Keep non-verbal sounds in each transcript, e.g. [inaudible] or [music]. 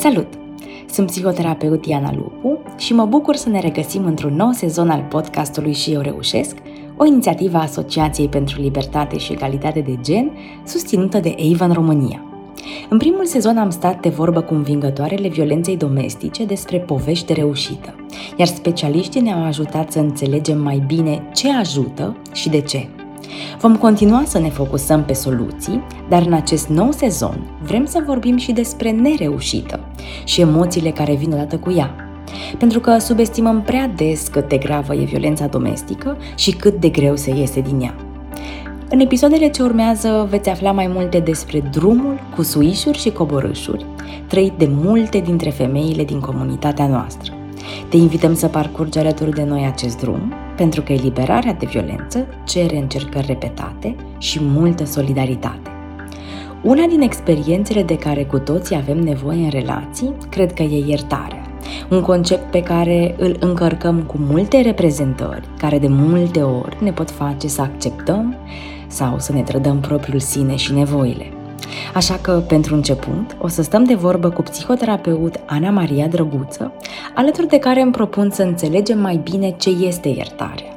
Salut! Sunt psihoterapeut Diana Lupu și mă bucur să ne regăsim într-un nou sezon al podcastului Și eu reușesc, o inițiativă a Asociației pentru Libertate și Egalitate de Gen, susținută de Avon România. În primul sezon am stat de vorbă cu învingătoarele violenței domestice despre povești de reușită, iar specialiștii ne-au ajutat să înțelegem mai bine ce ajută și de ce. Vom continua să ne focusăm pe soluții, dar în acest nou sezon vrem să vorbim și despre nereușită și emoțiile care vin odată cu ea. Pentru că subestimăm prea des cât de gravă e violența domestică și cât de greu se iese din ea. În episoadele ce urmează veți afla mai multe despre drumul cu suișuri și coborâșuri, trăit de multe dintre femeile din comunitatea noastră. Te invităm să parcurgi alături de noi acest drum, pentru că eliberarea de violență cere încercări repetate și multă solidaritate. Una din experiențele de care cu toții avem nevoie în relații, cred că e iertarea. Un concept pe care îl încărcăm cu multe reprezentări, care de multe ori ne pot face să acceptăm sau să ne trădăm propriul sine și nevoile. Așa că, pentru început, o să stăm de vorbă cu psihoterapeut Ana Maria Drăguță, alături de care îmi propun să înțelegem mai bine ce este iertarea.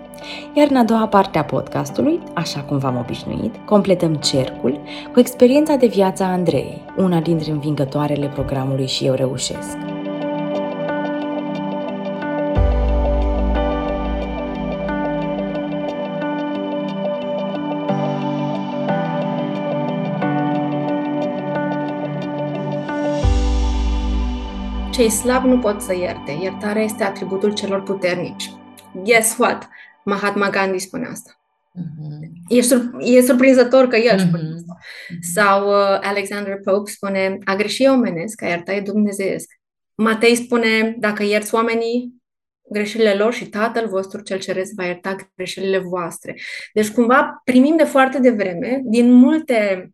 Iar în a doua parte a podcastului, așa cum v-am obișnuit, completăm cercul cu experiența de viață a Andrei, una dintre învingătoarele programului Și eu reușesc. Cei slabi nu pot să ierte. Iertarea este atributul celor puternici. Guess what? Mahatma Gandhi spune asta. Uh-huh. E, sur- e surprinzător că el uh-huh. spune asta. Sau uh, Alexander Pope spune, a greși e omenesc, a ierta e dumnezeiesc. Matei spune, dacă ierți oamenii greșelile lor și Tatăl vostru cel ceresc va ierta greșelile voastre. Deci cumva primim de foarte devreme din multe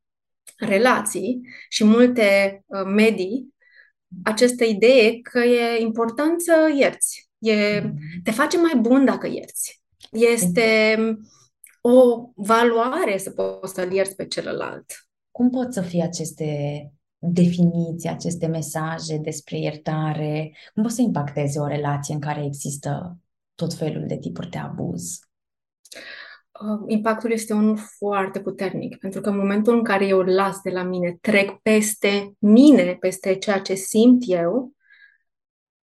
relații și multe uh, medii această idee că e important să ierți. E, mm. te face mai bun dacă ierți. Este o valoare să poți să-l ierți pe celălalt. Cum pot să fie aceste definiții, aceste mesaje despre iertare? Cum pot să impacteze o relație în care există tot felul de tipuri de abuz? Uh, impactul este unul foarte puternic, pentru că în momentul în care eu îl las de la mine, trec peste mine, peste ceea ce simt eu,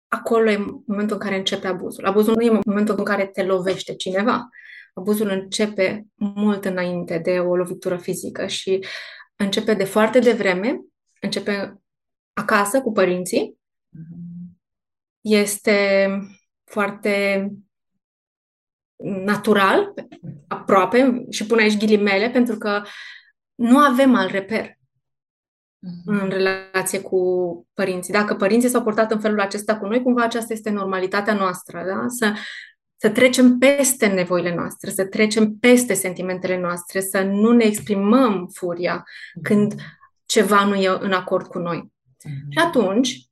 acolo e momentul în care începe abuzul. Abuzul nu e momentul în care te lovește cineva. Abuzul începe mult înainte de o lovitură fizică și începe de foarte devreme, începe acasă cu părinții. Mm-hmm. Este foarte natural, aproape, și pun aici ghilimele, pentru că nu avem alt reper uh-huh. în relație cu părinții. Dacă părinții s-au portat în felul acesta cu noi, cumva aceasta este normalitatea noastră, da? Să, să trecem peste nevoile noastre, să trecem peste sentimentele noastre, să nu ne exprimăm furia uh-huh. când ceva nu e în acord cu noi. Uh-huh. Și atunci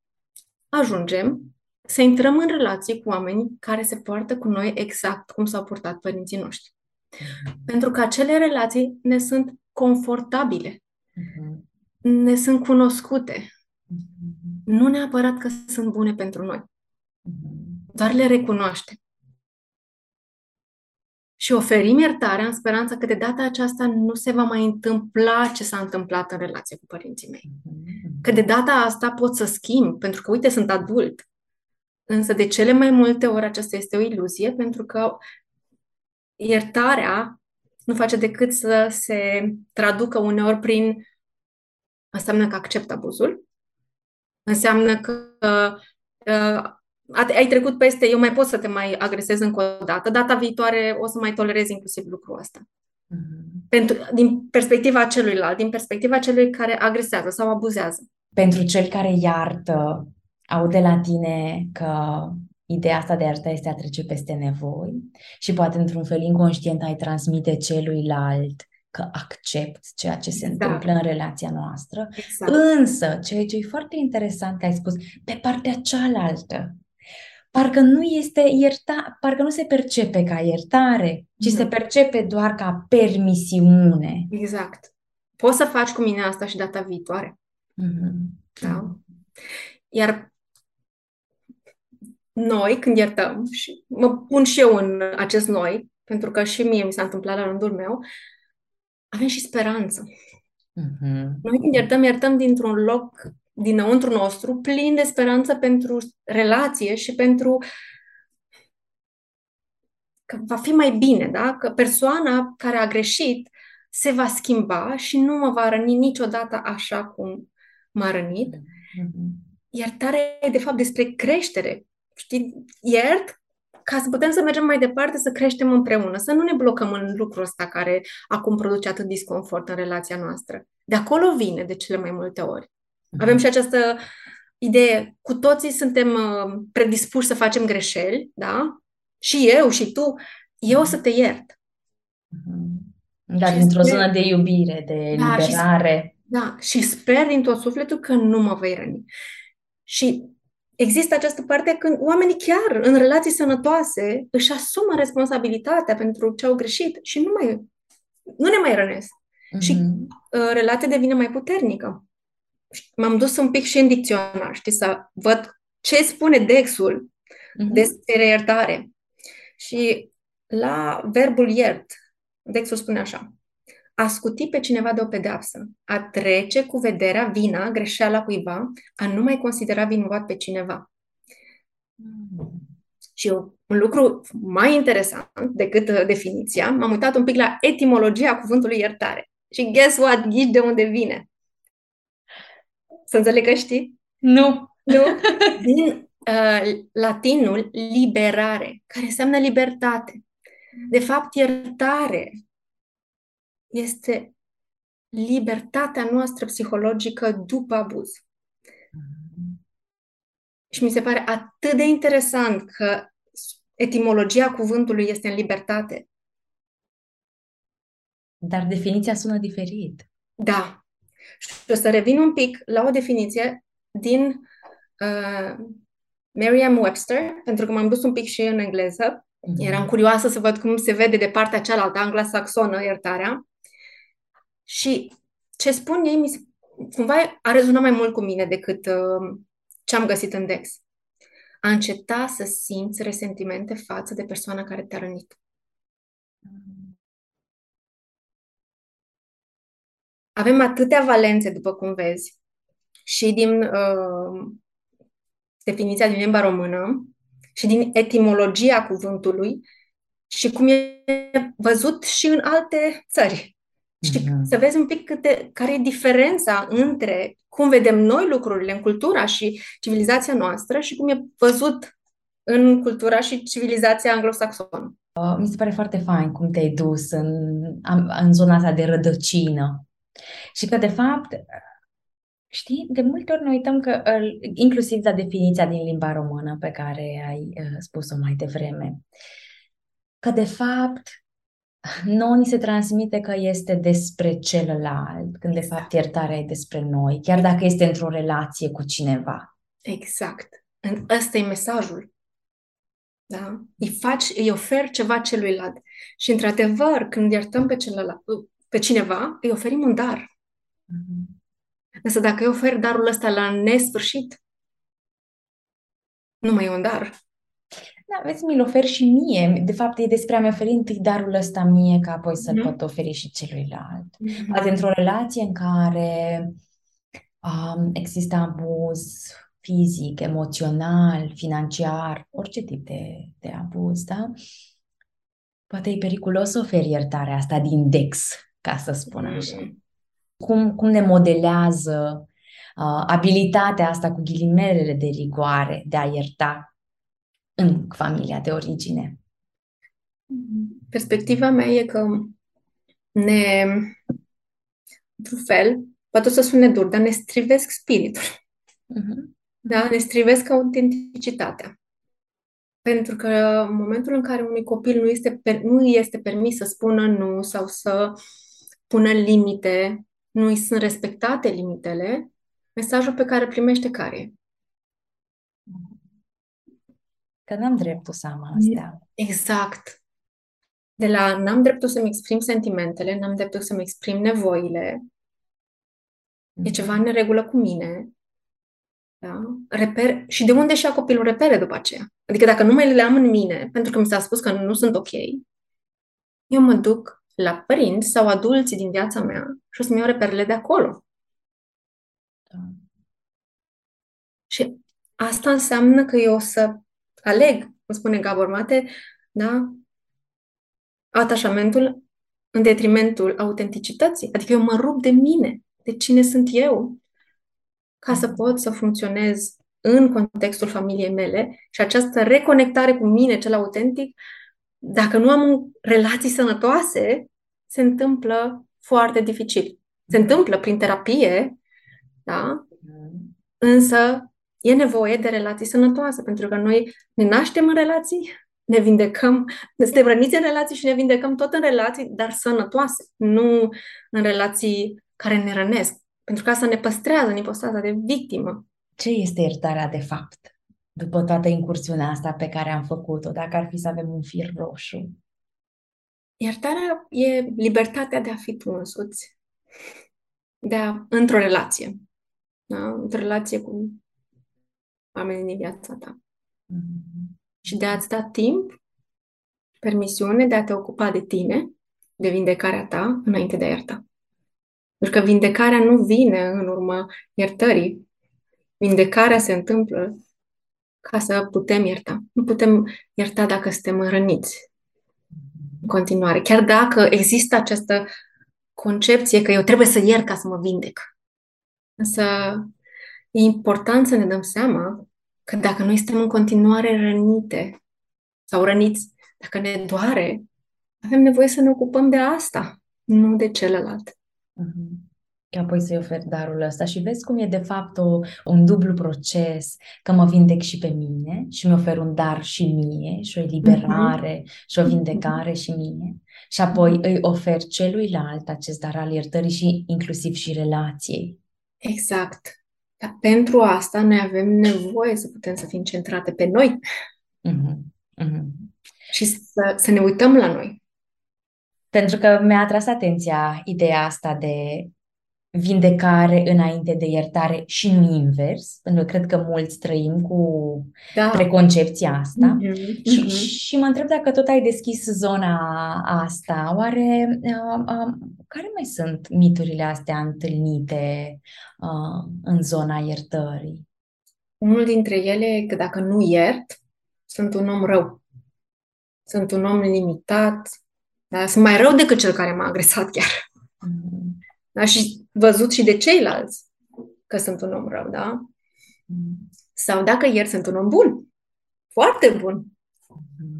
ajungem să intrăm în relații cu oameni care se poartă cu noi exact cum s-au purtat părinții noștri. Uh-huh. Pentru că acele relații ne sunt confortabile, uh-huh. ne sunt cunoscute. Uh-huh. Nu neapărat că sunt bune pentru noi, doar le recunoaștem. Și oferim iertarea în speranța că de data aceasta nu se va mai întâmpla ce s-a întâmplat în relație cu părinții mei. Că de data asta pot să schimb, pentru că, uite, sunt adult Însă de cele mai multe ori aceasta este o iluzie pentru că iertarea nu face decât să se traducă uneori prin înseamnă că accept abuzul, înseamnă că uh, ai trecut peste, eu mai pot să te mai agresez încă o dată, data viitoare o să mai tolerez inclusiv lucrul ăsta. Mm-hmm. Pentru, din perspectiva celuilalt, din perspectiva celui care agresează sau abuzează. Pentru cel care iartă, aud de la tine că ideea asta de a este a trece peste nevoi și poate într-un fel inconștient ai transmite celuilalt că accept ceea ce se exact. întâmplă în relația noastră. Exact. Însă, ceea ce e foarte interesant că ai spus, pe partea cealaltă, parcă nu este ierta, parcă nu se percepe ca iertare, ci mm. se percepe doar ca permisiune. Exact. Poți să faci cu mine asta și data viitoare. Mm-hmm. Da? Iar noi, când iertăm, și mă pun și eu în acest noi, pentru că și mie mi s-a întâmplat la rândul meu, avem și speranță. Mm-hmm. Noi când iertăm, iertăm dintr-un loc dinăuntru nostru plin de speranță pentru relație și pentru că va fi mai bine, da? Că persoana care a greșit se va schimba și nu mă va răni niciodată așa cum m-a rănit. Mm-hmm. Iertarea e, de fapt, despre creștere. Știi, iert ca să putem să mergem mai departe, să creștem împreună, să nu ne blocăm în lucrul ăsta care acum produce atât disconfort în relația noastră. De acolo vine de cele mai multe ori. Mhm. Avem și această idee, cu toții suntem uh, predispuși să facem greșeli, da? Și eu și tu, eu o să te iert. Mhm. Dar dintr-o sper... zonă de iubire, de da, liberare. Și, da, și sper din tot sufletul că nu mă vei răni. Și există această parte când oamenii chiar în relații sănătoase își asumă responsabilitatea pentru ce au greșit și nu mai nu ne mai rănesc. Mm-hmm. Și uh, relația devine mai puternică. M-am dus un pic și în dicționar, știi, să văd ce spune Dexul mm-hmm. despre iertare. Și la verbul iert, Dexul spune așa. A scuti pe cineva de o pedeapsă, a trece cu vederea vina, greșeala cuiva, a nu mai considera vinovat pe cineva. Mm. Și un lucru mai interesant decât uh, definiția, m-am uitat un pic la etimologia cuvântului iertare. Și guess what? Ghici de unde vine. Să înțeleg că știi? Nu. Nu? Din uh, latinul liberare, care înseamnă libertate. De fapt, iertare este libertatea noastră psihologică după abuz. Și mi se pare atât de interesant că etimologia cuvântului este în libertate. Dar definiția sună diferit. Da. Și o să revin un pic la o definiție din uh, Merriam-Webster, pentru că m-am dus un pic și în engleză. Mm-hmm. Eram curioasă să văd cum se vede de partea cealaltă, anglosaxonă, iertarea. Și ce spun ei, mi se, cumva a rezonat mai mult cu mine decât uh, ce am găsit în Dex. A înceta să simți resentimente față de persoana care te-a rănit. Avem atâtea valențe, după cum vezi, și din uh, definiția din limba română și din etimologia cuvântului și cum e văzut și în alte țări. Și mm-hmm. să vezi un pic câte, care e diferența între cum vedem noi lucrurile în cultura și civilizația noastră și cum e văzut în cultura și civilizația anglosaxonă. Uh, mi se pare foarte fain cum te-ai dus în, în zona asta de rădăcină. Și că, de fapt, știi, de multe ori noi uităm că, inclusiv la definiția din limba română pe care ai uh, spus-o mai devreme, că, de fapt, nouă ni se transmite că este despre celălalt, când de fapt iertarea e despre noi, chiar dacă este într-o relație cu cineva. Exact. Ăsta e mesajul. Da? Îi faci, îi oferi ceva celuilalt. Și într-adevăr, când iertăm pe celălalt, pe cineva, îi oferim un dar. Mm-hmm. Însă dacă îi oferi darul ăsta la nesfârșit, nu mai e un dar. Da, vezi, mi-l oferi și mie. De fapt, e despre a-mi oferi întâi darul ăsta mie, ca apoi să-l mm-hmm. pot oferi și celuilalt. Mm-hmm. Poate într-o relație în care um, există abuz fizic, emoțional, financiar, orice tip de, de abuz, da? Poate e periculos să oferi iertarea asta din dex, ca să spun așa. Mm-hmm. Cum, cum ne modelează uh, abilitatea asta cu ghilimelele de rigoare, de a ierta în familia de origine? Perspectiva mea e că ne, într-un fel, poate o să sune dur, dar ne strivesc spiritul. Uh-huh. Da? Ne strivesc autenticitatea. Pentru că în momentul în care unui copil nu este, nu este permis să spună nu sau să pună limite, nu îi sunt respectate limitele, mesajul pe care primește care e? Că n-am dreptul să am astea. Exact. De la n-am dreptul să-mi exprim sentimentele, n-am dreptul să-mi exprim nevoile, mm-hmm. e mhm. ceva în neregulă cu mine, Da? Reper... Și de unde și-a copilul repere după aceea? Adică dacă nu mai le am în mine, pentru că mi s-a spus că nu sunt ok, eu mă duc la părinți sau adulții din viața mea și o să-mi iau reperele de acolo. Da. Și asta înseamnă că eu o să aleg, cum spune Gabor Mate, da? atașamentul în detrimentul autenticității. Adică eu mă rup de mine, de cine sunt eu, ca să pot să funcționez în contextul familiei mele și această reconectare cu mine, cel autentic, dacă nu am relații sănătoase, se întâmplă foarte dificil. Se întâmplă prin terapie, da? Însă e nevoie de relații sănătoase, pentru că noi ne naștem în relații, ne vindecăm, ne suntem răniți în relații și ne vindecăm tot în relații, dar sănătoase, nu în relații care ne rănesc. Pentru că asta ne păstrează în ipostaza de victimă. Ce este iertarea de fapt? După toată incursiunea asta pe care am făcut-o, dacă ar fi să avem un fir roșu. Iertarea e libertatea de a fi tu însuți. De a, într-o relație. Da? Într-o relație cu oamenii din viața ta. Mm-hmm. Și de a-ți da timp, permisiune de a te ocupa de tine, de vindecarea ta, înainte de a ierta. Pentru că vindecarea nu vine în urma iertării. Vindecarea se întâmplă ca să putem ierta. Nu putem ierta dacă suntem răniți în continuare. Chiar dacă există această concepție că eu trebuie să iert ca să mă vindec. Însă e important să ne dăm seama că dacă noi suntem în continuare rănite sau răniți, dacă ne doare, avem nevoie să ne ocupăm de asta, nu de celălalt. Uh-huh. Că apoi să-i oferi darul ăsta și vezi cum e de fapt o, un dublu proces, că mă vindec și pe mine și mi ofer un dar și mie și o eliberare uh-huh. și o vindecare și mie și apoi îi ofer celuilalt acest dar al iertării și inclusiv și relației. Exact. Dar pentru asta noi avem nevoie să putem să fim centrate pe noi. Uh-huh. Uh-huh. Și să, să ne uităm la noi. Pentru că mi-a atras atenția ideea asta de vindecare înainte de iertare și nu invers, pentru că cred că mulți trăim cu da. preconcepția asta. Mm-hmm, și, mm-hmm. și mă întreb dacă tot ai deschis zona asta, oare uh, uh, care mai sunt miturile astea întâlnite uh, în zona iertării? Unul dintre ele e că dacă nu iert, sunt un om rău. Sunt un om limitat, da? sunt mai rău decât cel care m-a agresat chiar. Mm-hmm. Da? Și văzut și de ceilalți că sunt un om rău, da? Sau dacă ieri sunt un om bun, foarte bun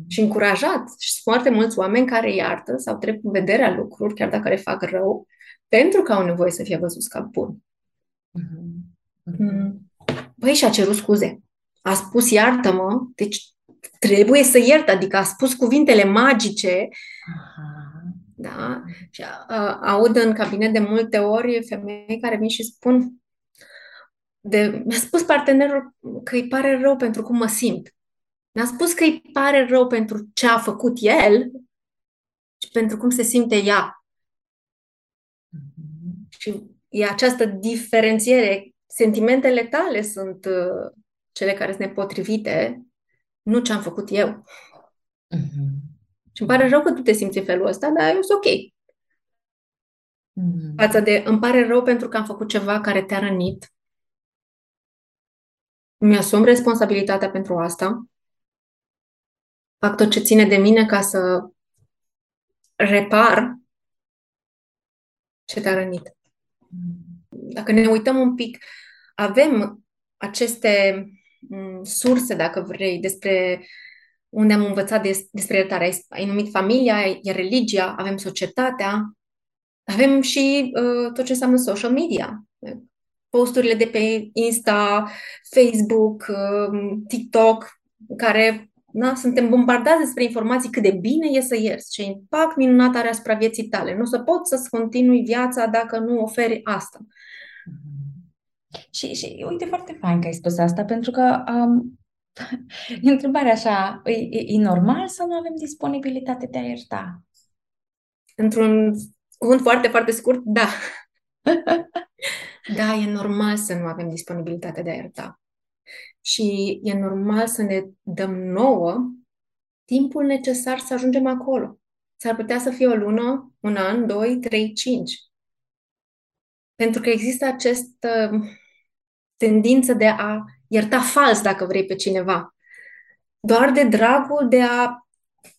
și încurajat. Și sunt foarte mulți oameni care iartă sau trec cu vederea lucruri, chiar dacă le fac rău, pentru că au nevoie să fie văzuți ca bun. Mm. Băi, și-a cerut scuze. A spus iartă-mă, deci trebuie să iert, adică a spus cuvintele magice Aha da? Și uh, aud în cabinet de multe ori femei care vin și spun de, mi-a spus partenerul că îi pare rău pentru cum mă simt. Mi-a spus că îi pare rău pentru ce a făcut el și pentru cum se simte ea. Mm-hmm. Și e această diferențiere. Sentimentele tale sunt uh, cele care sunt nepotrivite, nu ce am făcut eu. Mm-hmm. Și îmi pare rău că tu te simți în felul ăsta, dar eu sunt ok. Mm. Față de îmi pare rău pentru că am făcut ceva care te-a rănit. Mi-asum responsabilitatea pentru asta. Fac tot ce ține de mine ca să repar ce te-a rănit. Mm. Dacă ne uităm un pic, avem aceste mm, surse, dacă vrei, despre unde am învățat des, despre iertare. Ai numit familia, e religia, avem societatea, avem și uh, tot ce înseamnă social media. Posturile de pe Insta, Facebook, uh, TikTok, care na, suntem bombardați despre informații cât de bine e să ierți, ce impact minunat are asupra vieții tale. Nu o să poți să-ți continui viața dacă nu oferi asta. Și, și uite, foarte fain că ai spus asta, pentru că um, [laughs] Întrebarea așa, e, e, e normal sau nu avem disponibilitate de a ierta? Într-un cuvânt foarte, foarte scurt, da. [laughs] da, e normal să nu avem disponibilitate de a ierta. Și e normal să ne dăm nouă timpul necesar să ajungem acolo. S-ar putea să fie o lună, un an, doi, trei, cinci. Pentru că există această tendință de a ierta fals, dacă vrei, pe cineva. Doar de dragul de a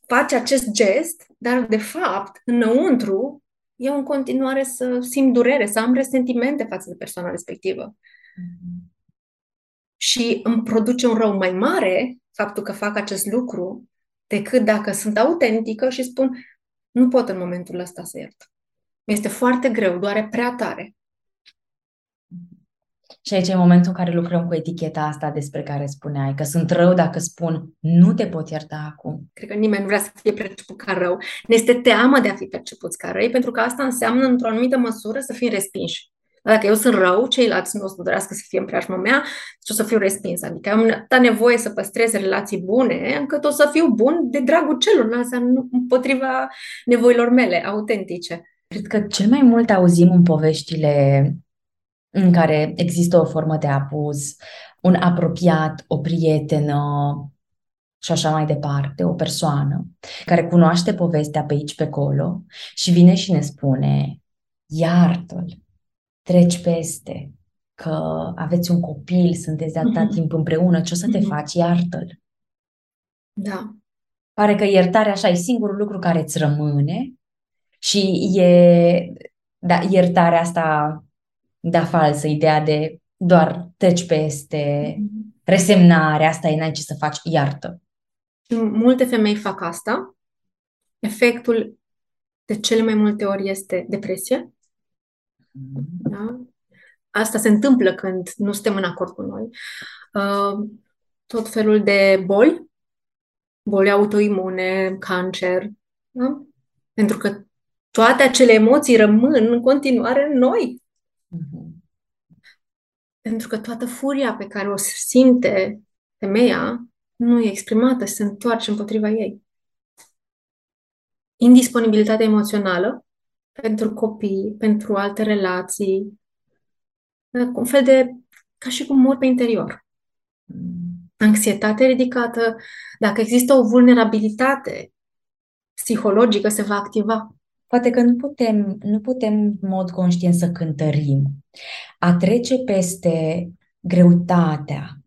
face acest gest, dar de fapt, înăuntru, eu în continuare să simt durere, să am resentimente față de persoana respectivă. Mm-hmm. Și îmi produce un rău mai mare faptul că fac acest lucru decât dacă sunt autentică și spun nu pot în momentul ăsta să iert. Mi-este foarte greu, doare prea tare. Și aici e momentul în care lucrăm cu eticheta asta despre care spuneai, că sunt rău dacă spun nu te pot ierta acum. Cred că nimeni nu vrea să fie perceput ca rău. Ne este teamă de a fi percepuți ca răi, pentru că asta înseamnă, într-o anumită măsură, să fim respinși. Dacă eu sunt rău, ceilalți nu o să dorească să fie în preajma mea și o să fiu respins. Adică am atâta nevoie să păstrez relații bune, încât o să fiu bun de dragul celorlalți, împotriva nevoilor mele, autentice. Cred că cel mai mult auzim în poveștile în care există o formă de abuz, un apropiat, o prietenă și așa mai departe, o persoană care cunoaște povestea pe aici, pe acolo și vine și ne spune iartă-l, treci peste, că aveți un copil, sunteți de atâta mm-hmm. timp împreună, ce o să te mm-hmm. faci, iartă-l. Da. Pare că iertarea așa e singurul lucru care îți rămâne și e, da, iertarea asta, da, falsă, ideea de doar treci peste, mm-hmm. resemnare, asta e, n-ai ce să faci, iartă. Multe femei fac asta. Efectul de cele mai multe ori este depresie. Da? Asta se întâmplă când nu suntem în acord cu noi. Uh, tot felul de boli, boli autoimune, cancer, da? pentru că toate acele emoții rămân în continuare în noi. Uh-huh. Pentru că toată furia pe care o simte femeia nu e exprimată și se întoarce împotriva ei. Indisponibilitatea emoțională pentru copii, pentru alte relații, un fel de, ca și cum mor pe interior. Anxietate ridicată, dacă există o vulnerabilitate psihologică, se va activa. Poate că nu putem, nu putem în mod conștient să cântărim. A trece peste greutatea,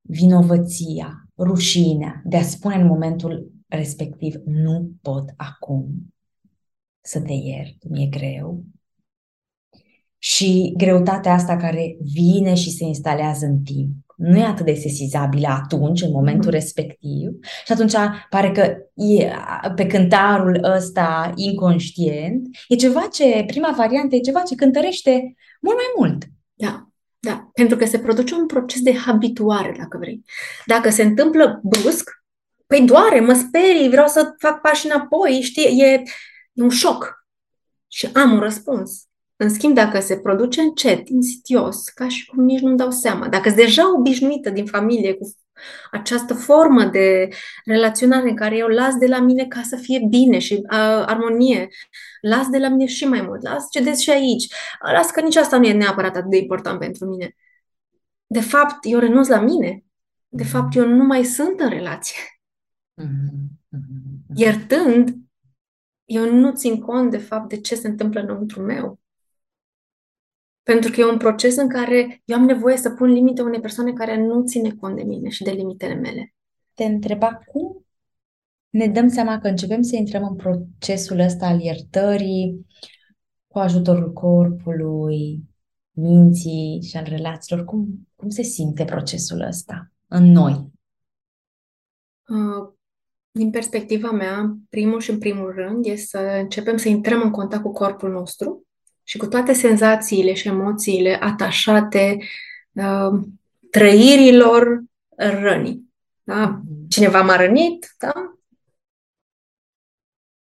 vinovăția, rușinea, de a spune în momentul respectiv, nu pot acum să te iert, mi-e greu. Și greutatea asta care vine și se instalează în timp nu e atât de sesizabilă atunci, în momentul mm-hmm. respectiv, și atunci pare că e, pe cântarul ăsta inconștient e ceva ce, prima variantă, e ceva ce cântărește mult mai mult. Da, da, pentru că se produce un proces de habituare, dacă vrei. Dacă se întâmplă brusc, păi doare, mă sperii, vreau să fac pași înapoi, știi, e, E un șoc. Și am un răspuns. În schimb, dacă se produce încet, insidios, ca și cum nici nu-mi dau seama, dacă sunt deja obișnuită din familie cu această formă de relaționare în care eu las de la mine ca să fie bine și uh, armonie, las de la mine și mai mult, las cedez și aici, las că nici asta nu e neapărat atât de important pentru mine. De fapt, eu renunț la mine. De fapt, eu nu mai sunt în relație. Mm-hmm. Iertând, eu nu țin cont, de fapt, de ce se întâmplă înăuntru meu. Pentru că e un proces în care eu am nevoie să pun limite unei persoane care nu ține cont de mine și de limitele mele. Te întreba cum ne dăm seama că începem să intrăm în procesul ăsta al iertării cu ajutorul corpului, minții și al relațiilor. Cum, cum se simte procesul ăsta în noi? Uh, din perspectiva mea, primul și în primul rând e să începem să intrăm în contact cu corpul nostru și cu toate senzațiile și emoțiile atașate uh, trăirilor rănii. Da? Mhm. Cineva m-a rănit, da?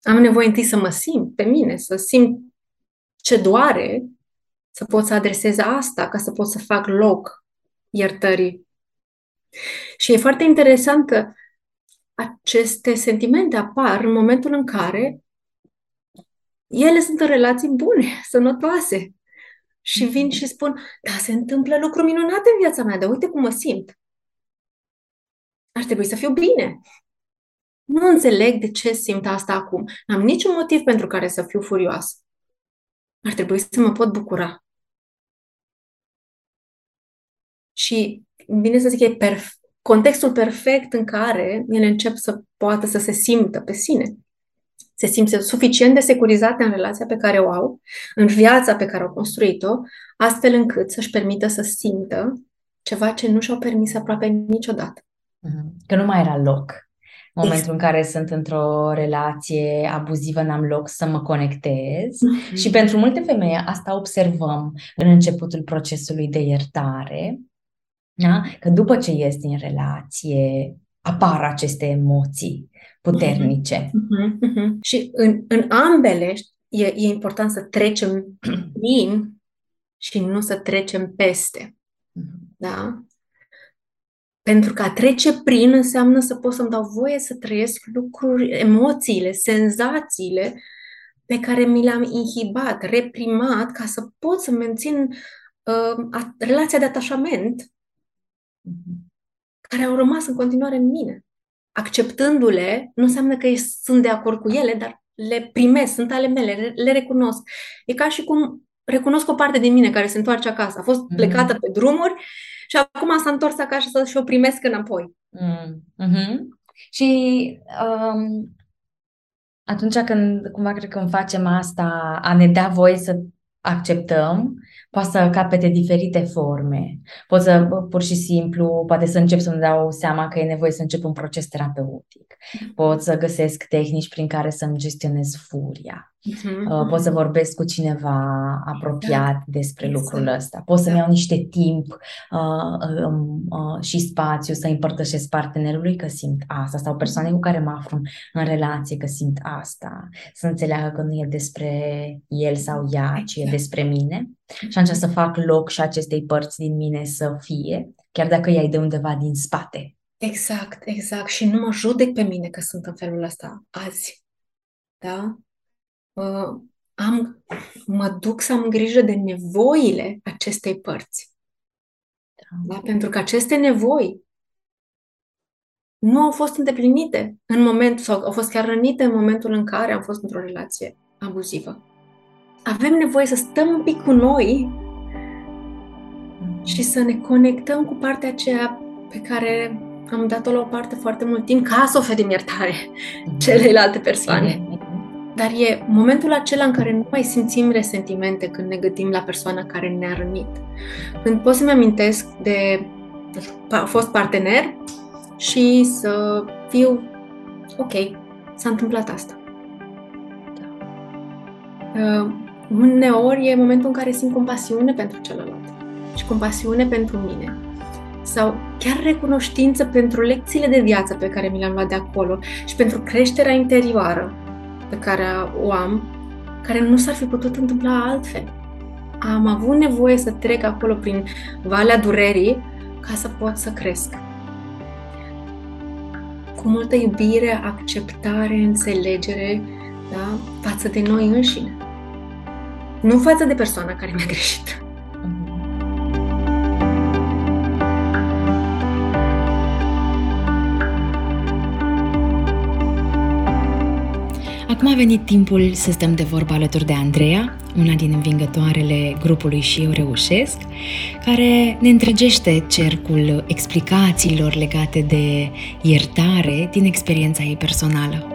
Am nevoie întâi să mă simt pe mine, să simt ce doare, să pot să adresez asta ca să pot să fac loc iertării. Și e foarte interesant că aceste sentimente apar în momentul în care ele sunt în relații bune, sănătoase. Și vin și spun, da, se întâmplă lucruri minunate în viața mea, dar uite cum mă simt. ar trebui să fiu bine. Nu înțeleg de ce simt asta acum. N-am niciun motiv pentru care să fiu furioasă. Ar trebui să mă pot bucura. Și, bine să zic, e perf- contextul perfect în care ele încep să poată să se simtă pe sine. Se simte suficient de securizate în relația pe care o au, în viața pe care au construit-o, astfel încât să-și permită să simtă ceva ce nu și-au permis aproape niciodată. Mhm. Că nu mai era loc. În momentul exact. în care sunt într-o relație abuzivă, n-am loc să mă conectez. Mm-hmm. Și pentru multe femei, asta observăm în începutul procesului de iertare, da? că după ce ies din relație, apar aceste emoții puternice. Mm-hmm. Mm-hmm. Și în, în ambele e, e important să trecem prin și nu să trecem peste. Mm-hmm. Da? Pentru că a trece prin înseamnă să pot să-mi dau voie să trăiesc lucruri, emoțiile, senzațiile pe care mi le-am inhibat, reprimat, ca să pot să mențin uh, a, relația de atașament mm-hmm. Care au rămas în continuare în mine. Acceptându-le, nu înseamnă că sunt de acord cu ele, dar le primesc, sunt ale mele, le recunosc. E ca și cum recunosc o parte din mine care se întoarce acasă. A fost plecată mm-hmm. pe drumuri și acum s-a întors acasă și o primesc înapoi. Mm-hmm. Și um, atunci când, cumva cred că când facem asta, a ne da voie să acceptăm, poate să capete diferite forme. Pot să, pur și simplu, poate să încep să-mi dau seama că e nevoie să încep un proces terapeutic. Pot să găsesc tehnici prin care să-mi gestionez furia. Uh-huh. Pot să vorbesc cu cineva apropiat exact. despre exact. lucrul ăsta. Pot să-mi iau niște timp uh, um, uh, și spațiu să împărtășesc partenerului că simt asta sau persoane cu care mă aflu în relație că simt asta. Să înțeleagă că nu e despre el sau ea, ci e exact. Despre mine. Și atunci să fac loc și acestei părți din mine să fie, chiar dacă ea e de undeva din spate. Exact, exact. Și nu mă judec pe mine că sunt în felul ăsta azi. Da? uh, am, mă duc să am grijă de nevoile acestei părți. Da? Pentru că aceste nevoi nu au fost îndeplinite în moment sau au fost chiar rănite în momentul în care am fost într-o relație abuzivă. Avem nevoie să stăm un pic cu noi și să ne conectăm cu partea aceea pe care am dat-o la o parte foarte mult timp ca să oferim iertare mhm. celelalte persoane. Dar e momentul acela în care nu mai simțim resentimente când ne gândim la persoana care ne-a rănit. Când pot să-mi amintesc de a fost partener și să fiu ok, s-a întâmplat asta. Uh, uneori e momentul în care simt compasiune pentru celălalt și compasiune pentru mine. Sau chiar recunoștință pentru lecțiile de viață pe care mi le-am luat de acolo și pentru creșterea interioară pe care o am, care nu s-ar fi putut întâmpla altfel. Am avut nevoie să trec acolo prin valea durerii ca să pot să cresc. Cu multă iubire, acceptare, înțelegere da? față de noi înșine. Nu față de persoana care mi-a greșit. Acum a venit timpul să stăm de vorbă alături de Andreea, una din învingătoarele grupului Și Eu Reușesc, care ne întregește cercul explicațiilor legate de iertare din experiența ei personală.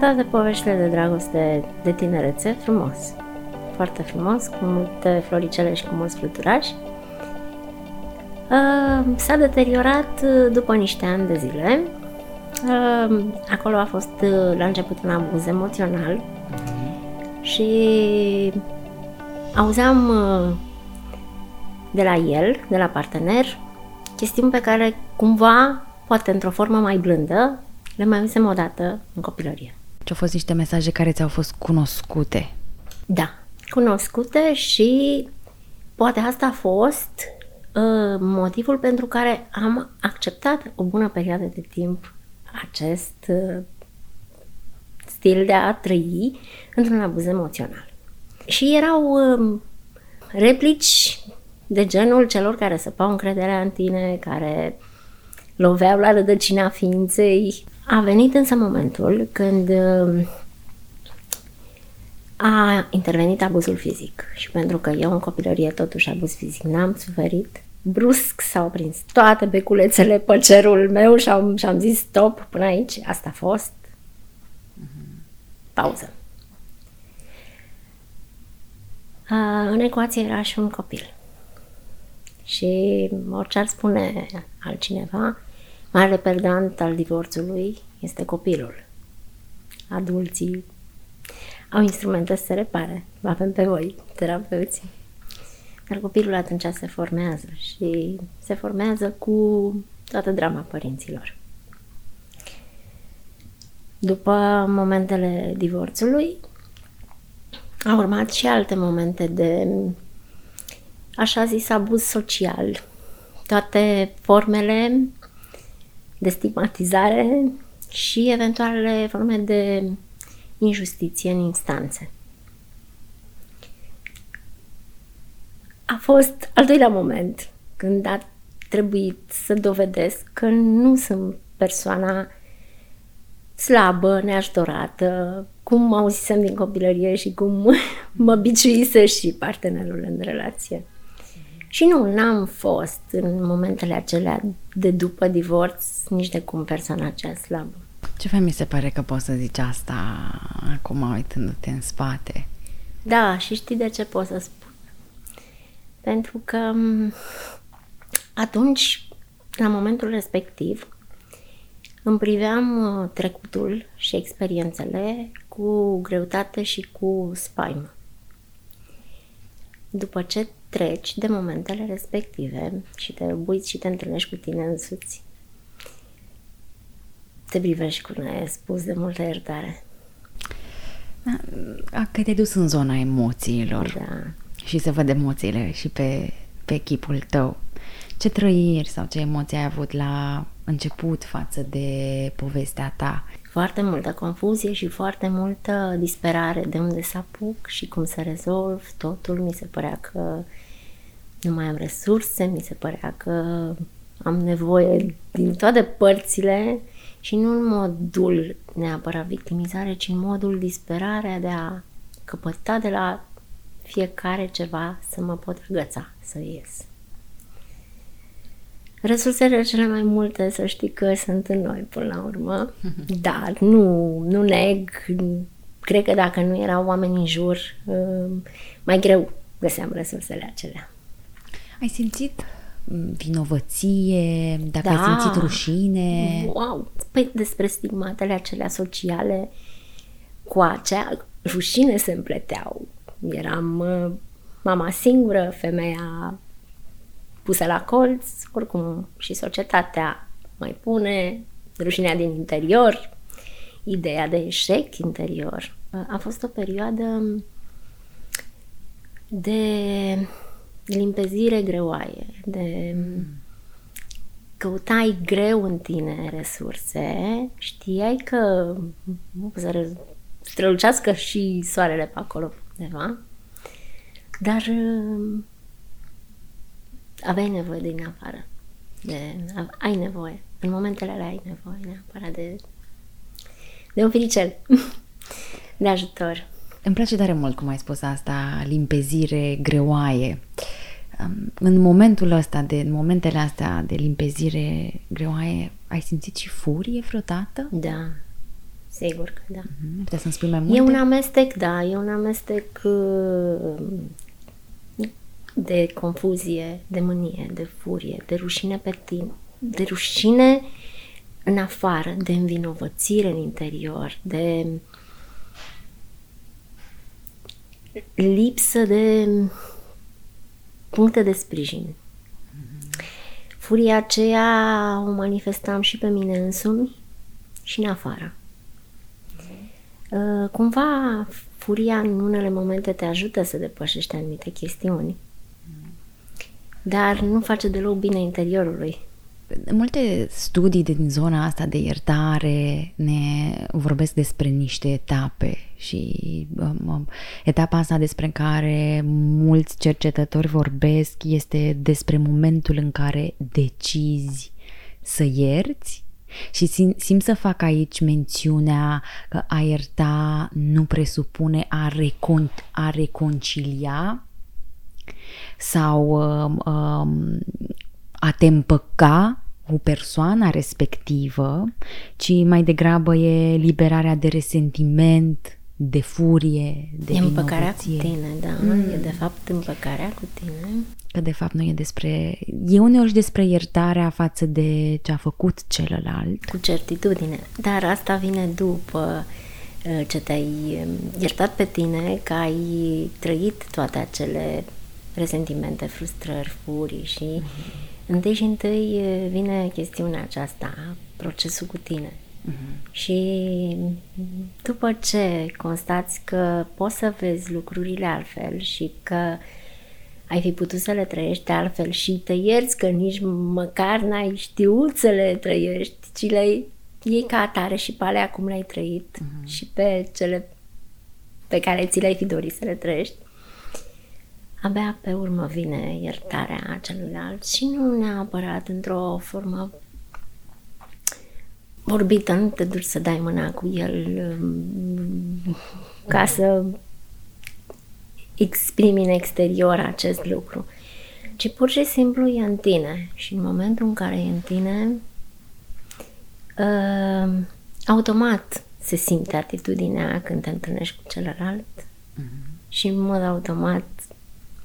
Toate poveștile de dragoste de tinerețe, frumos. Foarte frumos, cu multe floricele și cu mulți fluturași. Uh, s-a deteriorat uh, după niște ani de zile. Uh, acolo a fost la început un abuz emoțional și auzeam de la el, de la partener, chestiuni pe care cumva, poate într-o formă mai blândă, le mai auzisem odată în copilărie. Ce au fost niște mesaje care ți-au fost cunoscute? Da, cunoscute și poate asta a fost Uh, motivul pentru care am acceptat o bună perioadă de timp acest uh, stil de a trăi într-un abuz emoțional. Și erau um, replici de genul celor care săpau încrederea în tine, care loveau la rădăcina ființei. A venit însă momentul când um, a intervenit abuzul fizic și pentru că eu în copilărie totuși abuz fizic n-am suferit, brusc s-au prins toate beculețele pe cerul meu și am, și am zis stop până aici, asta a fost. Pauză. A, în ecuație era și un copil. Și orice ar spune altcineva, marele perdant al divorțului este copilul. Adulții au instrumente să se repare. Vă avem pe voi, terapeuții. Dar copilul atunci se formează și se formează cu toată drama părinților. După momentele divorțului, au urmat și alte momente de așa zis abuz social. Toate formele de stigmatizare și eventualele forme de injustiție în instanțe. A fost al doilea moment când a trebuit să dovedesc că nu sunt persoana slabă, neajutorată, cum auzisem din copilărie și cum [laughs] mă biciuise și partenerul în relație. Și nu, n-am fost în momentele acelea de după divorț nici de cum persoana cea slabă. Ce fain mi se pare că poți să zici asta acum uitându-te în spate. Da, și știi de ce pot să spun? Pentru că atunci, la momentul respectiv, îmi priveam uh, trecutul și experiențele cu greutate și cu spaimă. După ce treci de momentele respective și te uiți și te întâlnești cu tine însuți, te privești cu spus de multă iertare. Da, că te-ai dus în zona emoțiilor da. și se văd emoțiile și pe, pe chipul tău. Ce trăiri sau ce emoții ai avut la început față de povestea ta? Foarte multă confuzie și foarte multă disperare de unde să apuc și cum să rezolv totul. Mi se părea că nu mai am resurse, mi se părea că am nevoie din toate părțile și nu în modul neapărat victimizare, ci în modul disperare de a căpăta de la fiecare ceva să mă pot agăța, să ies. Resursele cele mai multe, să știi că sunt în noi până la urmă, [laughs] dar nu, nu neg, cred că dacă nu erau oameni în jur, um, mai greu găseam resursele acelea. Ai simțit vinovăție, dacă da. ai simțit rușine? Wow! Păi despre stigmatele acelea sociale, cu acea rușine se împleteau. Eram uh, mama singură, femeia pusă la colț, oricum și societatea mai pune, rușinea din interior, ideea de eșec interior. A fost o perioadă de limpezire greoaie, de căutai greu în tine resurse, știai că nu să strălucească și soarele pe acolo undeva, dar aveai nevoie din afară. De, ai nevoie. În momentele alea ai nevoie neapărat de, de un firicel [laughs] de ajutor. Îmi place tare mult cum ai spus asta, limpezire greoaie. În momentul ăsta, de, în momentele astea de limpezire greoaie, ai simțit și furie vreodată? Da, sigur că da. Mm-hmm. Puteți să-mi spui mai multe? E un amestec, da, e un amestec uh, de confuzie, de mânie, de furie, de rușine pe tine, de rușine în afară, de învinovățire în interior, de lipsă de puncte de sprijin. Furia aceea o manifestam și pe mine însumi și în afară. Uh, cumva, furia în unele momente te ajută să depășești anumite chestiuni, dar nu face deloc bine interiorului. Multe studii din zona asta de iertare ne vorbesc despre niște etape și um, um, etapa asta despre care mulți cercetători vorbesc este despre momentul în care decizi să ierți și sim, sim să fac aici mențiunea că a ierta nu presupune a, recon, a reconcilia sau um, um, a te împăca cu persoana respectivă, ci mai degrabă e liberarea de resentiment, de furie, de E împăcarea cu tine, da. Mm. E de fapt împăcarea cu tine. Că de fapt nu e despre... E uneori despre iertarea față de ce a făcut celălalt. Cu certitudine. Dar asta vine după uh, ce te-ai um, iertat pe tine, că ai trăit toate acele resentimente, frustrări, furii și mm-hmm Întâi și întâi vine chestiunea aceasta, procesul cu tine. Uh-huh. Și după ce constați că poți să vezi lucrurile altfel și că ai fi putut să le trăiești altfel și te ierți că nici măcar n-ai știut să le trăiești, ci le iei ca atare și pe alea cum le-ai trăit uh-huh. și pe cele pe care ți le-ai fi dorit să le trăiești, abia pe urmă vine iertarea celuilalt și nu neapărat într-o formă vorbită, nu te duci să dai mâna cu el um, ca să exprimi în exterior acest lucru, ci pur și simplu e în tine și în momentul în care e în tine, uh, automat se simte atitudinea când te întâlnești cu celălalt uh-huh. și în mod automat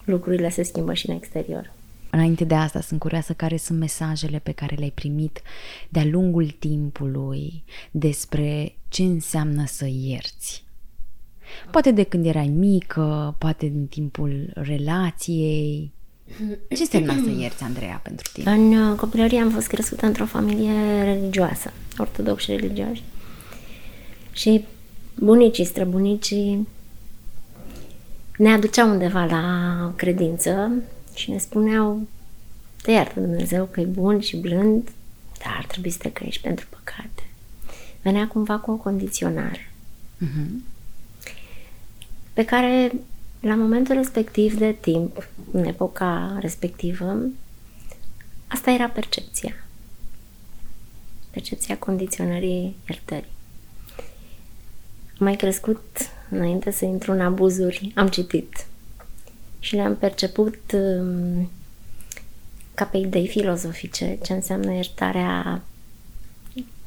lucrurile se schimbă și în exterior. Înainte de asta, sunt curioasă care sunt mesajele pe care le-ai primit de-a lungul timpului despre ce înseamnă să ierți. Poate de când erai mică, poate din timpul relației. Ce înseamnă să ierți, Andreea, pentru tine? În uh, copilărie am fost crescută într-o familie religioasă, ortodoxi religioși. Și bunicii, străbunicii ne aduceau undeva la credință și ne spuneau te iartă Dumnezeu că e bun și blând, dar ar trebui să te crești pentru păcate. Venea cumva cu o condiționare. Uh-huh. Pe care, la momentul respectiv de timp, în epoca respectivă, asta era percepția. Percepția condiționării iertării. Am mai crescut înainte să intru în abuzuri, am citit și le-am perceput um, ca pe idei filozofice, ce înseamnă iertarea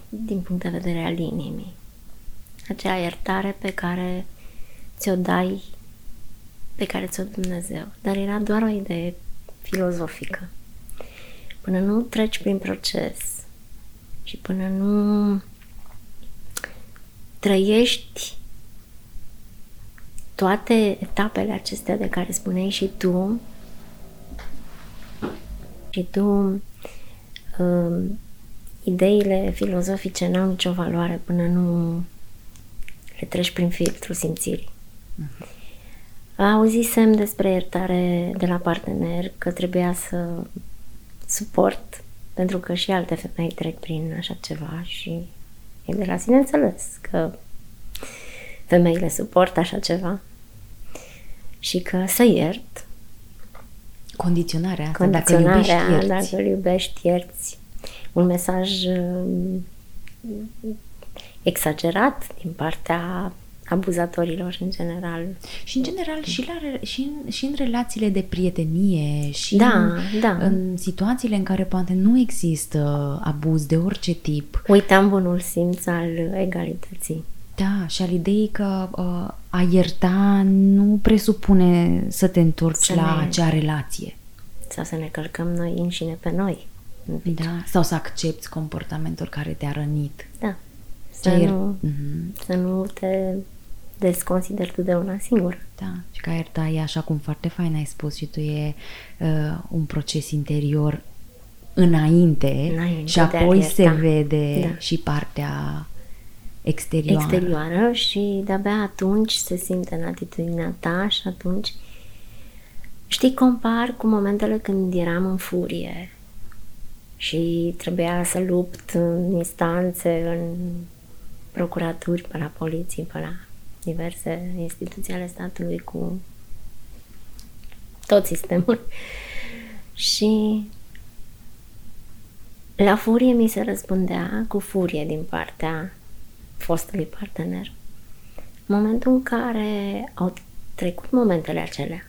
din punct de vedere al inimii. Acea iertare pe care ți-o dai, pe care ți-o Dumnezeu. Dar era doar o idee filozofică. Până nu treci prin proces și până nu trăiești toate etapele acestea de care spuneai și tu, și tu, um, ideile filozofice n-au nicio valoare până nu le treci prin filtru simțirii. Uh-huh. Auzisem despre iertare de la partener că trebuia să suport pentru că și alte femei trec prin așa ceva și e de la sine înțeles că femeile suportă așa ceva și că să iert. Condiționarea asta, Condiționarea, dacă iubești, ierți. dacă îl iubești, ierți. Un mesaj um, exagerat din partea abuzatorilor în general. Și în general și, la, și, în, și în relațiile de prietenie și da, în, da. în situațiile în care poate nu există abuz de orice tip. Uitam bunul simț al egalității. Da, și al ideii că uh, a ierta nu presupune să te întorci să la ne... acea relație. Sau să ne călcăm noi înșine pe noi. Da, sau să accepti comportamentul care te-a rănit. Da. Să, nu, uh-huh. să nu te desconsideri tu de una singură. Da, și ca ierta e așa cum foarte fain ai spus și tu e uh, un proces interior înainte, înainte și apoi se vede da. și partea exterioară. exterioară și de-abia atunci se simte în atitudinea ta și atunci știi, compar cu momentele când eram în furie și trebuia să lupt în instanțe, în procuraturi, pe la poliție, pe la diverse instituții ale statului cu tot sistemul. [laughs] Și la furie mi se răspundea cu furie din partea fostului partener. Momentul în care au trecut momentele acelea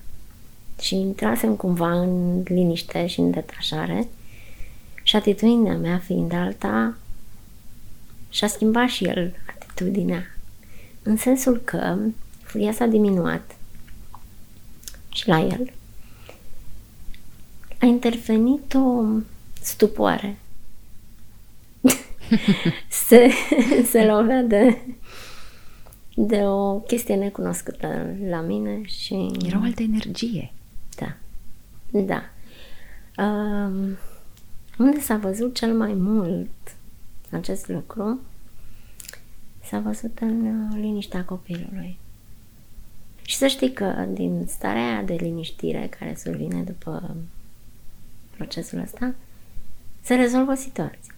și intrasem cumva în liniște și în detașare și atitudinea mea fiind alta, și-a schimbat și el atitudinea. În sensul că furia s-a diminuat și la el a intervenit o stupoare. [laughs] se, se lovea de, de o chestie necunoscută la mine și... Era o altă energie. Da. Da. Um, unde s-a văzut cel mai mult acest lucru? S-a văzut în liniștea copilului. Și să știi că din starea aia de liniștire care survine după procesul ăsta, se rezolvă situația.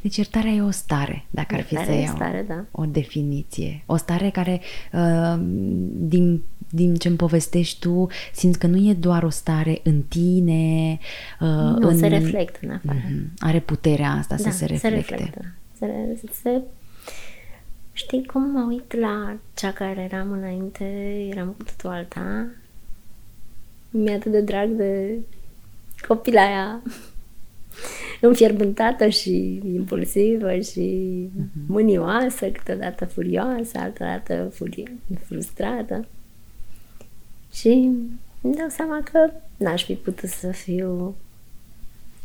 Deci iertarea e o stare, dacă ar fi să iau stare, da. o definiție. O stare care, uh, din, din ce-mi povestești tu, simți că nu e doar o stare în tine. Uh, nu, în... se reflectă în afară. Uh-huh. Are puterea asta da, să se reflecte. Se reflectă. Se, se... Știi cum mă uit la cea care eram înainte, eram cu totul alta. Mi-e atât de drag de copila aia înfierbântată și impulsivă și uh-huh. mânioasă, câteodată furioasă, altădată furi- frustrată. Și îmi dau seama că n-aș fi putut să fiu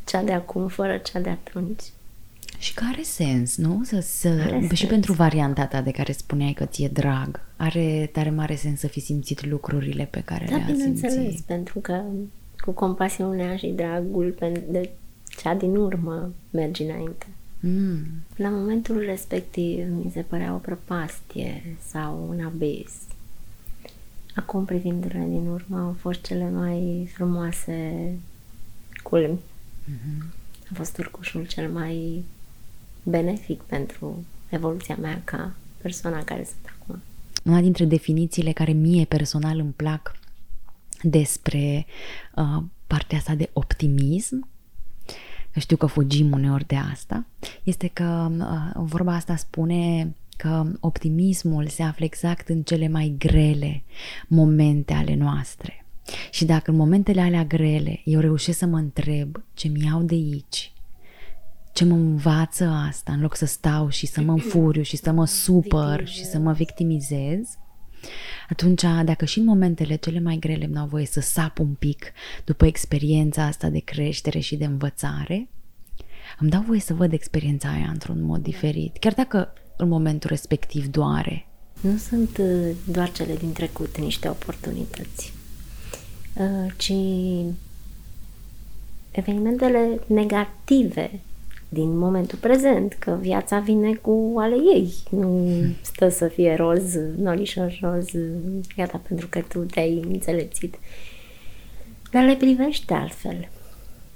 cea de acum fără cea de atunci. Și care are sens, nu? Să, să, are și sens. pentru varianta ta de care spuneai că ți-e drag. Are tare mare sens să fi simțit lucrurile pe care da, le-a bineînțeles, simțit. pentru că cu compasiunea și dragul de cea din urmă mergi înainte. Mm. La momentul respectiv mi se părea o prăpastie sau un abis. Acum, privindu-le din urmă, au fost cele mai frumoase culmi. Mm-hmm. A fost urcușul cel mai benefic pentru evoluția mea ca persoana care sunt acum. Una dintre definițiile care mie personal îmi plac despre uh, partea asta de optimism, știu că fugim uneori de asta, este că uh, vorba asta spune că optimismul se află exact în cele mai grele momente ale noastre. Și dacă în momentele alea grele eu reușesc să mă întreb ce mi iau de aici, ce mă învață asta, în loc să stau și să mă înfuriu și să mă supăr și să mă victimizez, atunci, dacă și în momentele cele mai grele îmi dau voie să sap un pic după experiența asta de creștere și de învățare, îmi dau voie să văd experiența aia într-un mod diferit, chiar dacă în momentul respectiv doare. Nu sunt uh, doar cele din trecut niște oportunități, uh, ci evenimentele negative din momentul prezent, că viața vine cu ale ei, nu stă să fie roz, nolișor roz, gata pentru că tu te-ai înțelepțit. Dar le privești altfel.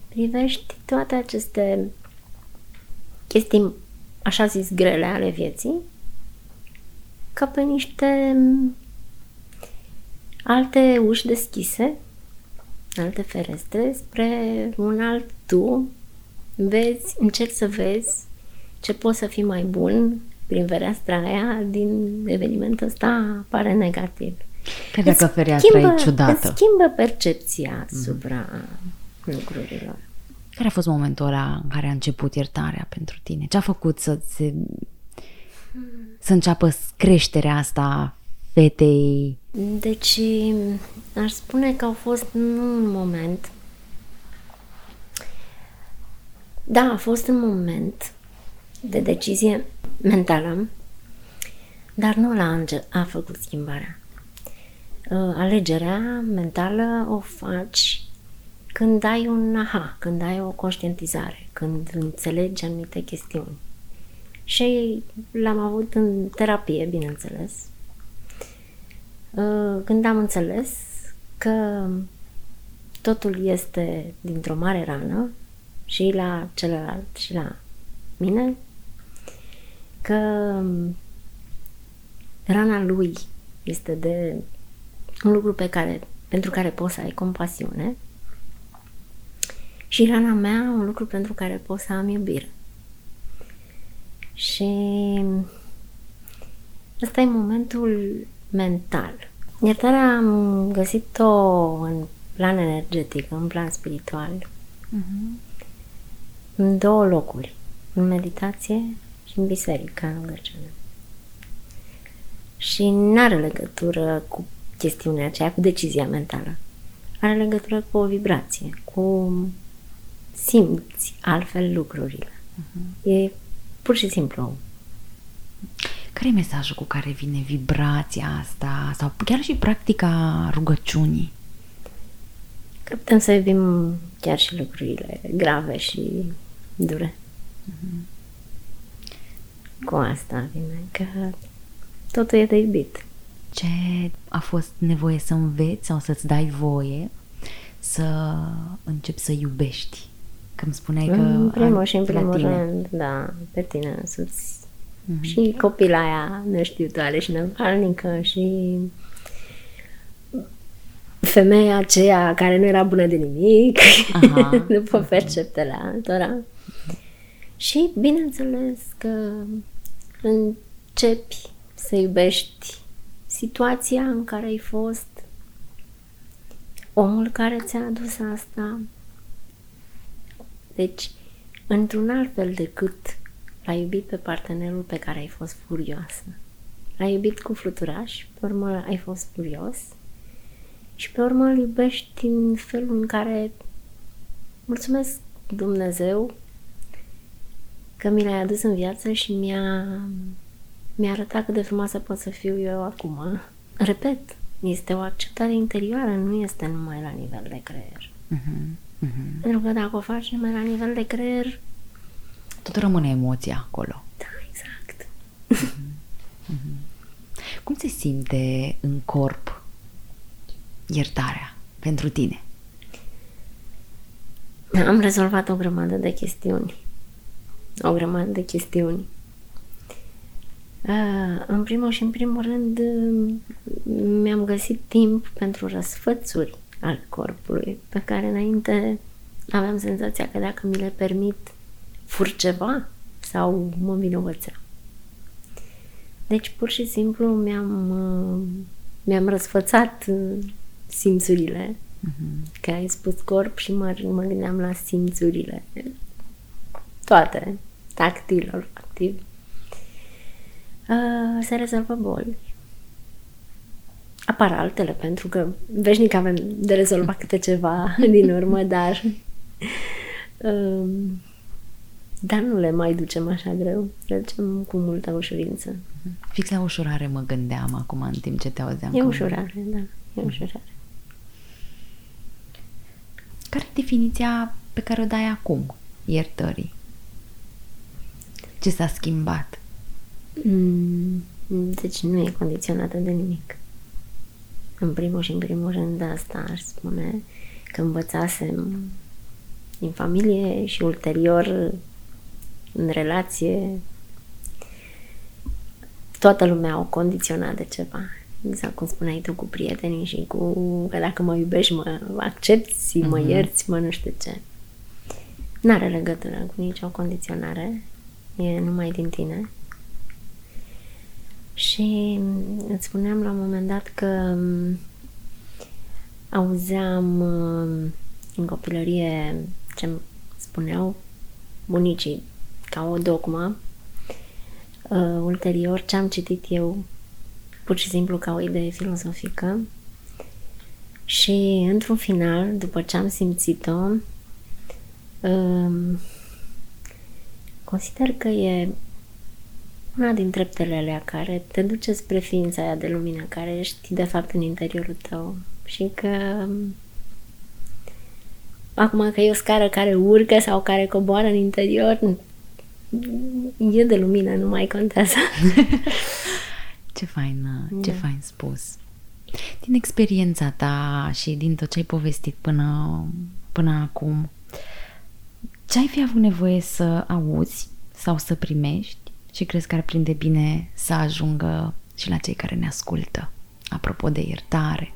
Privești toate aceste chestii, așa zis, grele ale vieții, ca pe niște alte uși deschise, alte ferestre spre un alt tu vezi, încerci să vezi ce poți să fii mai bun prin fereastra aia din evenimentul ăsta pare negativ. Chiar dacă fereastra schimbă, e ciudată. Îți schimbă percepția mhm. asupra mm. lucrurilor. Care a fost momentul ăla în care a început iertarea pentru tine? Ce a făcut să se, să înceapă creșterea asta fetei? Deci, aș spune că au fost nu un moment, Da, a fost un moment de decizie mentală, dar nu la Angel a făcut schimbarea. Uh, alegerea mentală o faci când ai un aha, când ai o conștientizare, când înțelegi anumite chestiuni. Și l-am avut în terapie, bineînțeles. Uh, când am înțeles că totul este dintr-o mare rană și la celălalt și la mine că rana lui este de un lucru pe care, pentru care poți să ai compasiune și rana mea un lucru pentru care pot să am iubire. Și ăsta e momentul mental. Iertarea am găsit-o în plan energetic, în plan spiritual, uh-huh. În două locuri, în meditație și în biserică, în rugăciune. Și nu are legătură cu chestiunea aceea, cu decizia mentală. Are legătură cu o vibrație, cu simți altfel lucrurile. Uh-huh. E pur și simplu. Care e mesajul cu care vine vibrația asta sau chiar și practica rugăciunii? Că putem să iubim chiar și lucrurile grave și dure. Uh-huh. Cu asta vine că totul e de iubit. Ce a fost nevoie să înveți sau să-ți dai voie să începi să iubești? Că îmi spuneai că... În primul și în primul tine. rând, da, pe tine însuți. Mm-hmm. Și copila aia neștiutoare și nevalnică și femeia aceea care nu era bună de nimic, Aha. [laughs] după perceptele altora. Și bineînțeles că începi să iubești situația în care ai fost, omul care ți-a adus asta. Deci, într-un alt fel decât l-ai iubit pe partenerul pe care ai fost furioasă. L-ai iubit cu fluturaș, pe urmă ai fost furios și pe urmă îl iubești în felul în care mulțumesc Dumnezeu că mi l-ai adus în viață și mi-a, mi-a arătat cât de frumoasă pot să fiu eu acum. Repet, este o acceptare interioară, nu este numai la nivel de creier. Uh-huh. Uh-huh. Pentru că dacă o faci numai la nivel de creier... Tot rămâne emoția acolo. Da, exact. Uh-huh. Uh-huh. Cum se simte în corp iertarea pentru tine? Am rezolvat o grămadă de chestiuni o grămadă de chestiuni. În primul și în primul rând mi-am găsit timp pentru răsfățuri al corpului, pe care înainte aveam senzația că dacă mi le permit fur ceva sau mă vinovățea. Deci pur și simplu mi-am, mi-am răsfățat simțurile. Uh-huh. Că ai spus corp și mă, mă gândeam la simțurile toate, tactil, activ, uh, se rezolvă boli. Apar altele, pentru că veșnic avem de rezolvat câte ceva [laughs] din urmă, dar uh, dar nu le mai ducem așa greu, le ducem cu multă ușurință. Fix la ușurare mă gândeam acum în timp ce te auzeam. E ușurare, da, e ușurare. Care e definiția pe care o dai acum iertării? Ce s-a schimbat? Mm, deci nu e condiționată de nimic. În primul și în primul rând asta aș spune că învățasem în familie și ulterior în relație toată lumea o condiționat de ceva. Exact cum spuneai tu cu prietenii și cu că dacă mă iubești, mă accepti, mă uh-huh. ierți, mă nu știu ce. N-are legătură cu nicio condiționare e numai din tine. Și îți spuneam la un moment dat că auzeam în copilărie ce spuneau bunicii ca o dogmă. Uh, ulterior, ce am citit eu pur și simplu ca o idee filozofică și într-un final, după ce am simțit-o, uh, Consider că e una din treptele alea care te duce spre ființa aia de lumină care ești de fapt în interiorul tău și că acum că e o scară care urcă sau care coboară în interior e de lumină, nu mai contează. [laughs] ce fain, ce da. fain spus. Din experiența ta și din tot ce ai povestit până, până acum, Ce ai fi avut nevoie să auzi sau să primești și crezi că ar prinde bine să ajungă și la cei care ne ascultă? Apropo de iertare.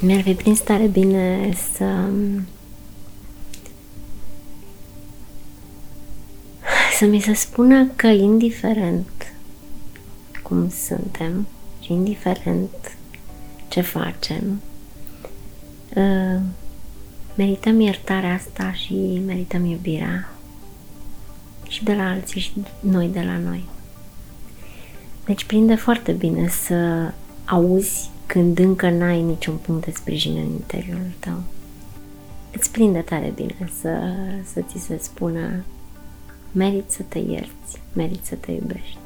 Mi-ar fi prins tare bine să să mi se spună că indiferent cum suntem și indiferent ce facem, ă, merităm iertarea asta și merităm iubirea și de la alții și noi de la noi. Deci prinde foarte bine să auzi când încă n-ai niciun punct de sprijin în interiorul tău. Îți prinde tare bine să, să ți se spună merit să te ierți, merit să te iubești.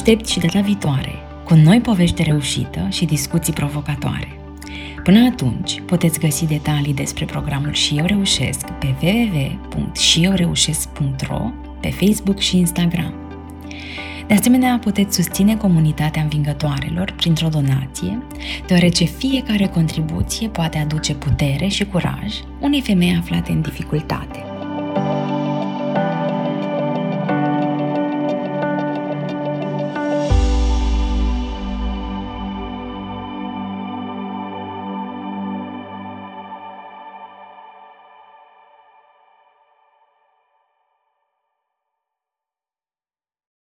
Aștept și data viitoare cu noi povești de reușită și discuții provocatoare. Până atunci, puteți găsi detalii despre programul Și Eu Reușesc pe www.șieuReușesc.ro pe Facebook și Instagram. De asemenea, puteți susține comunitatea învingătoarelor printr-o donație, deoarece fiecare contribuție poate aduce putere și curaj unei femei aflate în dificultate.